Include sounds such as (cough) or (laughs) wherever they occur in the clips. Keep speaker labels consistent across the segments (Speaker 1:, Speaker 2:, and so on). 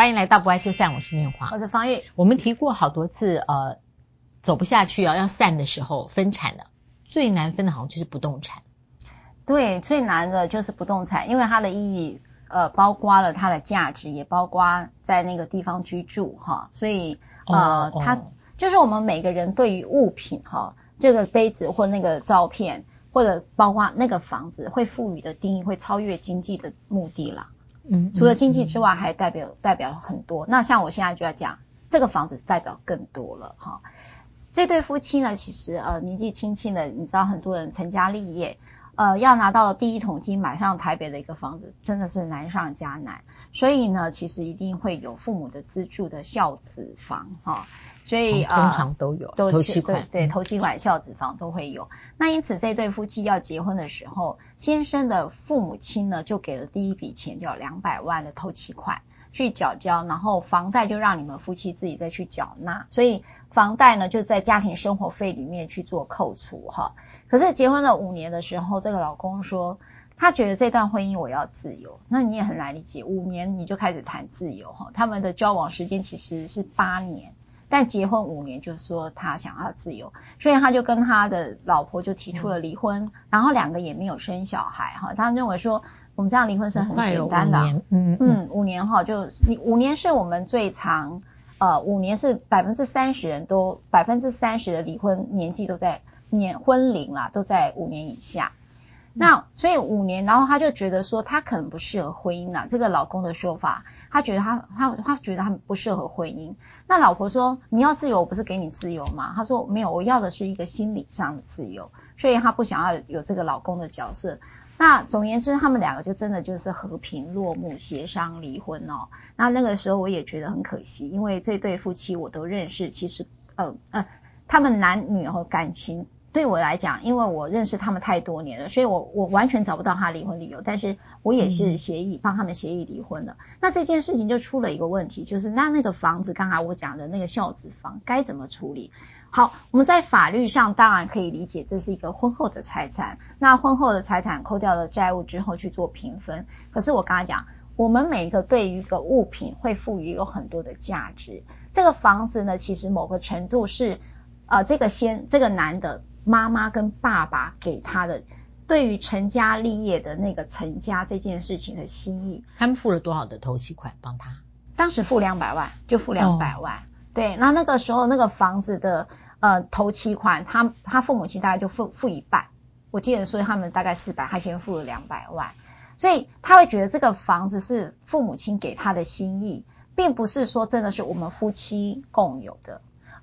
Speaker 1: 欢迎来到不爱就散，我是念华，
Speaker 2: 我是方玉。
Speaker 1: 我们提过好多次，呃，走不下去啊，要散的时候分产的，最难分的好像就是不动产。
Speaker 2: 对，最难的就是不动产，因为它的意义，呃，包括了它的价值，也包括在那个地方居住哈，所以呃，哦、它就是我们每个人对于物品哈，这个杯子或那个照片，或者包括那个房子，会赋予的定义会超越经济的目的啦。嗯，除了经济之外，还代表代表很多。那像我现在就要讲，这个房子代表更多了哈。这对夫妻呢，其实呃年纪轻轻的，你知道很多人成家立业，呃要拿到了第一桶金买上台北的一个房子，真的是难上加难。所以呢，其实一定会有父母的资助的孝子房哈。所以啊，
Speaker 1: 通常都有，
Speaker 2: 都是
Speaker 1: 头期款，
Speaker 2: 对，对，头期款、孝子房都会有。那因此，这对夫妻要结婚的时候，先生的父母亲呢，就给了第一笔钱，叫两百万的头期款去缴交，然后房贷就让你们夫妻自己再去缴纳。所以房贷呢，就在家庭生活费里面去做扣除哈。可是结婚了五年的时候，这个老公说，他觉得这段婚姻我要自由。那你也很难理解，五年你就开始谈自由哈？他们的交往时间其实是八年。但结婚五年，就是说他想要自由，所以他就跟他的老婆就提出了离婚，嗯、然后两个也没有生小孩哈。他认为说我们这样离婚是很简单的，嗯嗯，嗯，五年哈，就你五年是我们最长，呃，五年是百分之三十人都百分之三十的离婚年纪都在年婚龄啦，都在五年以下。那所以五年，然后他就觉得说他可能不适合婚姻了，这个老公的说法。他觉得他他他觉得他不适合婚姻。那老婆说：“你要自由，我不是给你自由吗？”他说：“没有，我要的是一个心理上的自由。”所以他不想要有这个老公的角色。那总言之，他们两个就真的就是和平落幕，协商离婚哦。那那个时候我也觉得很可惜，因为这对夫妻我都认识，其实呃呃，他们男女和感情。对我来讲，因为我认识他们太多年了，所以我我完全找不到他离婚理由。但是我也是协议、嗯、帮他们协议离婚的。那这件事情就出了一个问题，就是那那个房子，刚才我讲的那个孝子房该怎么处理？好，我们在法律上当然可以理解，这是一个婚后的财产。那婚后的财产扣掉了债务之后去做平分。可是我刚才讲，我们每一个对于一个物品会赋予有很多的价值。这个房子呢，其实某个程度是呃，这个先这个男的。妈妈跟爸爸给他的对于成家立业的那个成家这件事情的心意，
Speaker 1: 他们付了多少的头期款帮他？
Speaker 2: 当时付两百万，就付两百万。哦、对，那那个时候那个房子的呃头期款，他他父母亲大概就付付一半，我记得说他们大概四百，他先付了两百万，所以他会觉得这个房子是父母亲给他的心意，并不是说真的是我们夫妻共有的。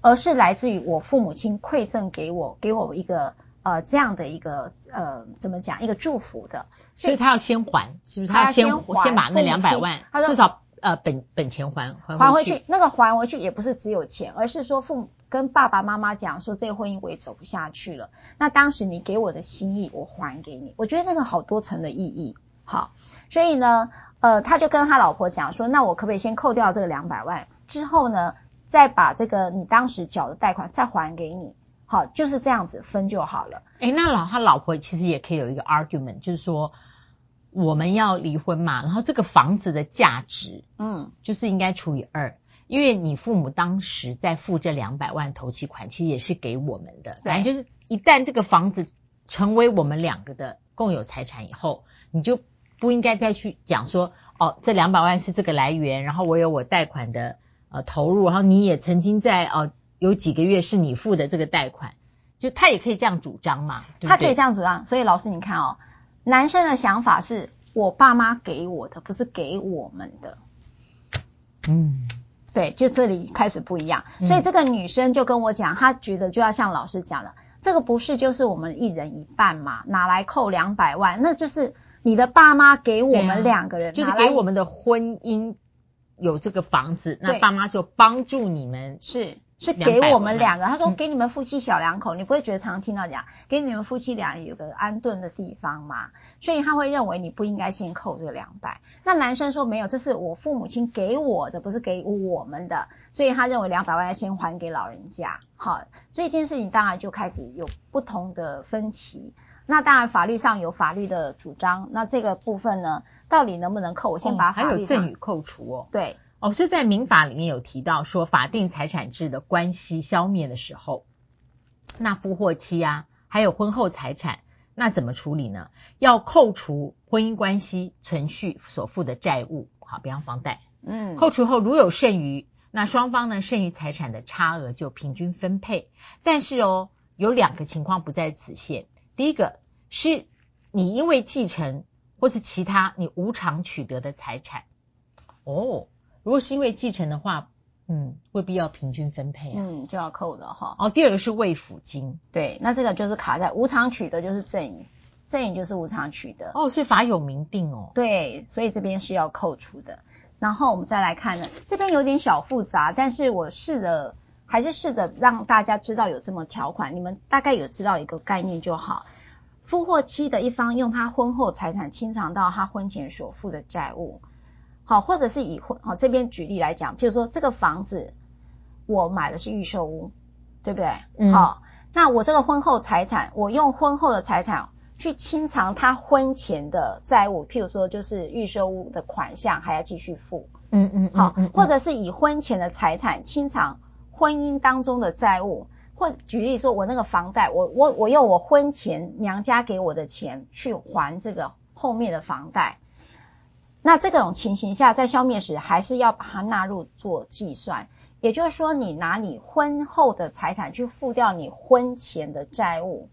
Speaker 2: 而是来自于我父母亲馈赠给我，给我一个呃这样的一个呃怎么讲一个祝福的，
Speaker 1: 所以他要先还，是不是？他要先还先把那两百万，至少呃本本钱还。还回去，
Speaker 2: 那个还回去也不是只有钱，而是说父母跟爸爸妈妈讲说，这个婚姻我也走不下去了。那当时你给我的心意，我还给你。我觉得那个好多层的意义，好，所以呢，呃，他就跟他老婆讲说，那我可不可以先扣掉这个两百万之后呢？再把这个你当时缴的贷款再还给你，好，就是这样子分就好了。
Speaker 1: 诶，那老他老婆其实也可以有一个 argument，就是说我们要离婚嘛，然后这个房子的价值，嗯，就是应该除以二，因为你父母当时在付这两百万头期款，其实也是给我们的，反正就是一旦这个房子成为我们两个的共有财产以后，你就不应该再去讲说，哦，这两百万是这个来源，然后我有我贷款的。呃，投入，然后你也曾经在呃有几个月是你付的这个贷款，就他也可以这样主张嘛，对对？
Speaker 2: 他可以这样主张。所以老师你看哦，男生的想法是我爸妈给我的，不是给我们的。嗯，对，就这里开始不一样。所以这个女生就跟我讲，她觉得就要像老师讲的，这个不是就是我们一人一半嘛？哪来扣两百万？那就是你的爸妈给我们两个人，
Speaker 1: 就是给我们的婚姻。有这个房子，那爸妈就帮助你们，
Speaker 2: 是是给我们两个。他说给你们夫妻小两口，嗯、你不会觉得常常听到讲给你们夫妻俩有个安顿的地方吗？所以他会认为你不应该先扣这个两百。那男生说没有，这是我父母亲给我的，不是给我们的，所以他认为两百万要先还给老人家。好，这件事情当然就开始有不同的分歧。那当然法律上有法律的主张，那这个部分呢？到底能不能扣？我先把法律、
Speaker 1: 哦、还有赠与扣除哦。
Speaker 2: 对，
Speaker 1: 哦，所以在民法里面有提到说，法定财产制的关系消灭的时候，那夫或妻啊，还有婚后财产，那怎么处理呢？要扣除婚姻关系存续所负的债务，好，比方房贷，嗯，扣除后如有剩余，那双方呢，剩余财产的差额就平均分配。但是哦，有两个情况不在此限。第一个是你因为继承或是其他你无偿取得的财产，哦。如果是因为继承的话，嗯，未必要平均分配啊，
Speaker 2: 嗯，就要扣的哈。
Speaker 1: 哦，第二个是未抚金，
Speaker 2: 对，那这个就是卡在无偿取得，就是赠与，赠与就是无偿取得。
Speaker 1: 哦，所以法有明定哦。
Speaker 2: 对，所以这边是要扣除的。然后我们再来看呢，这边有点小复杂，但是我试着还是试着让大家知道有这么条款，你们大概有知道一个概念就好。夫或妻的一方用他婚后财产清偿到他婚前所负的债务。好，或者是以婚好这边举例来讲，就是说这个房子我买的是预售屋，对不对？嗯。好，那我这个婚后财产，我用婚后的财产去清偿他婚前的债务，譬如说就是预售屋的款项还要继续付。嗯嗯。好，或者是以婚前的财产清偿婚姻当中的债务，或举例说，我那个房贷，我我我用我婚前娘家给我的钱去还这个后面的房贷。那这种情形下，在消灭时还是要把它纳入做计算，也就是说，你拿你婚后的财产去付掉你婚前的债务，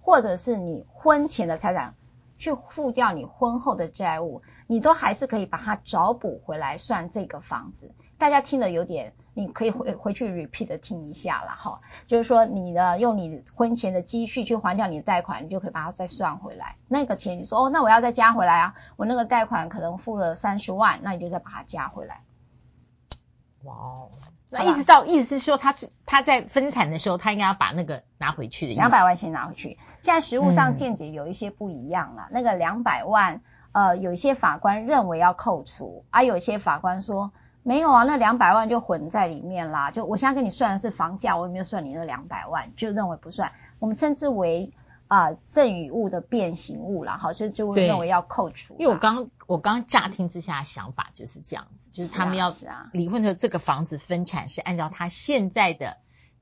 Speaker 2: 或者是你婚前的财产去付掉你婚后的债务，你都还是可以把它找补回来算这个房子。大家听得有点。你可以回回去 repeat 的听一下啦，哈，就是说你的用你婚前的积蓄去还掉你的贷款，你就可以把它再算回来。那个钱你说哦，那我要再加回来啊，我那个贷款可能付了三十万，那你就再把它加回来。
Speaker 1: 哇哦，那一直到意思是说他他在分产的时候，他应该要把那个拿回去的，
Speaker 2: 两百万先拿回去。现在实物上见解有一些不一样了，嗯、那个两百万，呃，有一些法官认为要扣除，而、啊、有一些法官说。没有啊，那两百万就混在里面啦。就我现在跟你算的是房价，我也没有算你那两百万，就认为不算。我们称之为啊赠与物的变形物啦，好，所以就认为要扣除。
Speaker 1: 因为我刚我刚乍听之下的想法就是这样子，就是他们要离婚的这个房子分产是按照他现在的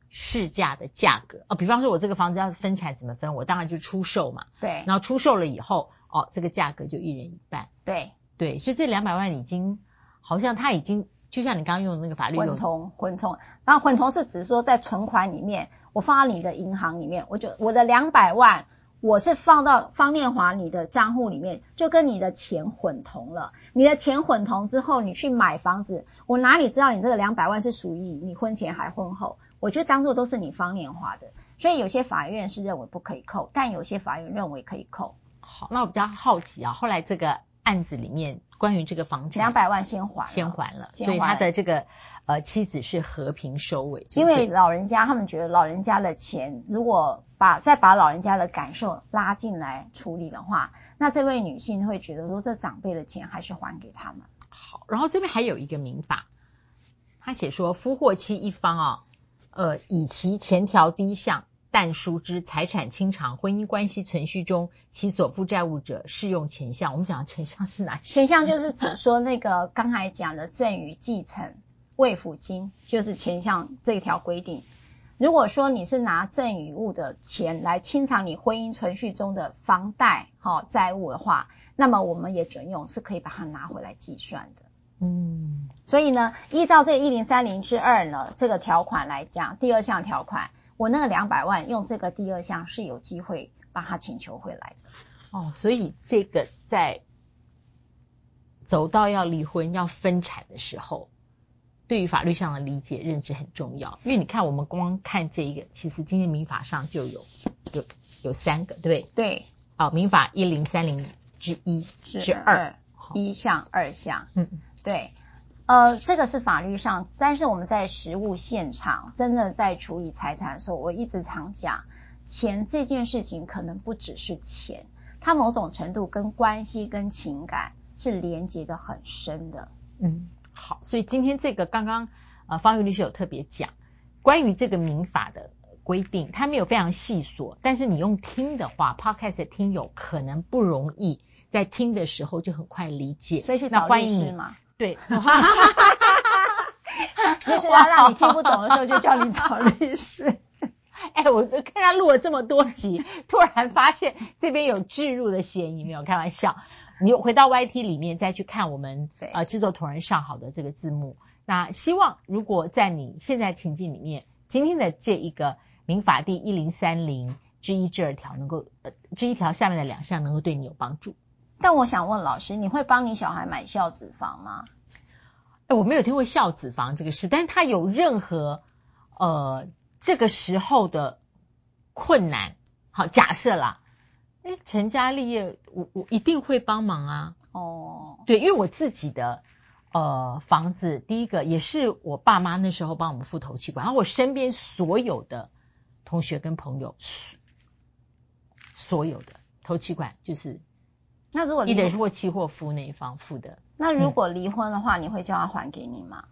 Speaker 1: 市价的价格哦。比方说，我这个房子要分产怎么分？我当然就出售嘛。
Speaker 2: 对。
Speaker 1: 然后出售了以后，哦，这个价格就一人一半。
Speaker 2: 对
Speaker 1: 对，所以这两百万已经。好像他已经就像你刚刚用的那个法律
Speaker 2: 混同混同，然后混同是指说在存款里面，我放到你的银行里面，我就我的两百万，我是放到方念华你的账户里面，就跟你的钱混同了。你的钱混同之后，你去买房子，我哪里知道你这个两百万是属于你婚前还婚后？我就当做都是你方念华的。所以有些法院是认为不可以扣，但有些法院认为可以扣。
Speaker 1: 好，那我比较好奇啊，后来这个。案子里面关于这个房产，
Speaker 2: 两百万先还，
Speaker 1: 先还了，所以他的这个呃妻子是和平收尾。
Speaker 2: 因为老人家他们觉得老人家的钱，如果把再把老人家的感受拉进来处理的话，那这位女性会觉得说，这长辈的钱还是还给他们。
Speaker 1: 好，然后这边还有一个民法，他写说夫或妻一方啊，呃，以其前条第一项。但熟知财产清偿婚姻关系存续中，其所负债务者适用前项。我们讲的前项是哪些？
Speaker 2: 前项就是指说那个刚才讲的赠与、继承、未抚金，就是前项这一条规定。如果说你是拿赠与物的钱来清偿你婚姻存续中的房贷哈债务的话，那么我们也准用，是可以把它拿回来计算的。嗯，所以呢，依照这一零三零之二呢这个条款来讲，第二项条款。我那个两百万用这个第二项是有机会把他请求回来的
Speaker 1: 哦，所以这个在走到要离婚要分产的时候，对于法律上的理解认知很重要。因为你看，我们光看这一个，其实今天民法上就有有有三个，对不对？
Speaker 2: 对，
Speaker 1: 哦，民法一零三零之一之二
Speaker 2: 一项二项，嗯，对。呃，这个是法律上，但是我们在实务现场，真的在处理财产的时候，我一直常讲，钱这件事情可能不只是钱，它某种程度跟关系跟情感是连接的很深的。
Speaker 1: 嗯，好，所以今天这个刚刚呃方玉律师有特别讲关于这个民法的规定，它没有非常细琐，但是你用听的话，Podcast 的听友可能不容易在听的时候就很快理解，
Speaker 2: 所以去找律师嘛。
Speaker 1: 对，哈哈哈哈哈。
Speaker 2: 师啊，让你听不懂的时候就叫你找律师。(laughs)
Speaker 1: 哎、欸，我看他录了这么多集，突然发现这边有置入的嫌疑，没有开玩笑。你回到 YT 里面再去看我们呃制作同仁上好的这个字幕。那希望如果在你现在情境里面，今天的这一个民法第一零三零之一至二条能够呃这一条下面的两项能够对你有帮助。
Speaker 2: 但我想问老师，你会帮你小孩买孝子房吗？
Speaker 1: 哎、欸，我没有听过孝子房这个事，但是他有任何呃这个时候的困难，好假设啦。哎，成家立业，我我一定会帮忙啊。哦，对，因为我自己的呃房子，第一个也是我爸妈那时候帮我们付头期款，然后我身边所有的同学跟朋友，所有的头期款就是，
Speaker 2: 那如果
Speaker 1: 你得是或妻或夫那一方付的。
Speaker 2: 那如果离婚的话，嗯、你会叫他还给你吗？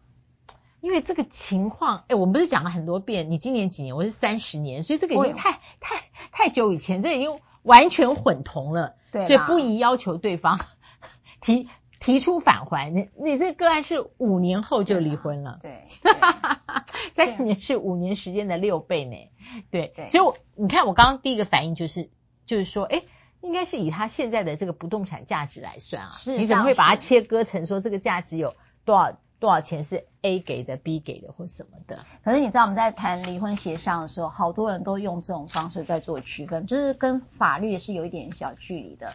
Speaker 1: 因为这个情况，哎，我们不是讲了很多遍，你今年几年？我是三十年，所以这个已经太太太久以前，这已经。完全混同了，对，所以不宜要求对方 (laughs) 提提出返还。你你这个个案是五年后就离婚了，
Speaker 2: 对，(laughs)
Speaker 1: 三十年是五年时间的六倍呢，对，对，所以我你看我刚刚第一个反应就是就是说，哎，应该是以他现在的这个不动产价值来算啊，是你怎么会把它切割成说这个价值有多少？多少钱是 A 给的，B 给的，或什么的？
Speaker 2: 可是你知道我们在谈离婚协商的时候，好多人都用这种方式在做区分，就是跟法律是有一点小距离的。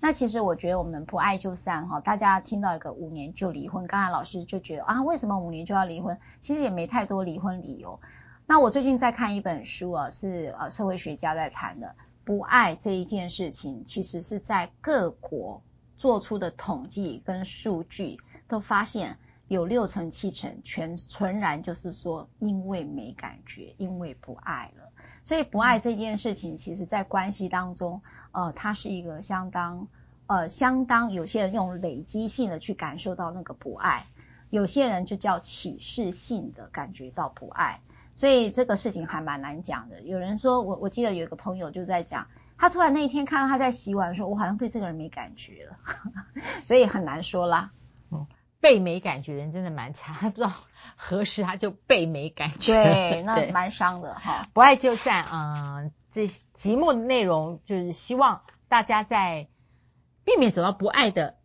Speaker 2: 那其实我觉得我们不爱就散哈，大家听到一个五年就离婚，刚才老师就觉得啊，为什么五年就要离婚？其实也没太多离婚理由。那我最近在看一本书啊，是呃社会学家在谈的，不爱这一件事情，其实是在各国做出的统计跟数据都发现。有六成七成全纯然就是说，因为没感觉，因为不爱了。所以不爱这件事情，其实在关系当中，呃，它是一个相当，呃，相当有些人用累积性的去感受到那个不爱，有些人就叫启示性的感觉到不爱。所以这个事情还蛮难讲的。有人说我我记得有一个朋友就在讲，他突然那一天看到他在洗碗的时候，我好像对这个人没感觉了，(laughs) 所以很难说啦。
Speaker 1: 嗯。被没感觉的人真的蛮惨，还 (laughs) 不知道何时他就被没感觉。
Speaker 2: 对，(laughs) 那蛮伤的哈。
Speaker 1: 不爱就散，嗯，这节目的内容就是希望大家在避免走到不爱的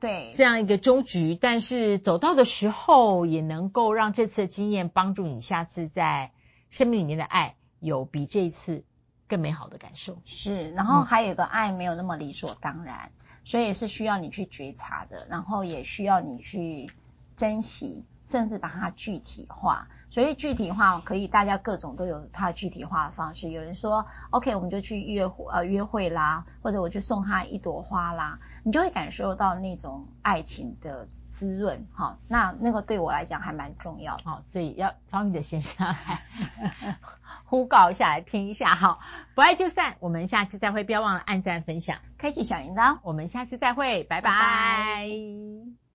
Speaker 2: 对
Speaker 1: 这样一个终局，但是走到的时候也能够让这次的经验帮助你下次在生命里面的爱有比这一次更美好的感受。
Speaker 2: 是，然后还有一个爱没有那么理所当然。嗯所以是需要你去觉察的，然后也需要你去珍惜，甚至把它具体化。所以具体化可以，大家各种都有它具体化的方式。有人说，OK，我们就去约会呃约会啦，或者我去送他一朵花啦，你就会感受到那种爱情的滋润。哈，那那个对我来讲还蛮重要的。
Speaker 1: 好，所以要方宇的先生来 (laughs) 呼告一下，来听一下。哈，不爱就散，我们下次再会，不要忘了按赞、分享、
Speaker 2: 开启小铃铛。
Speaker 1: 我们下次再会，拜拜。拜拜。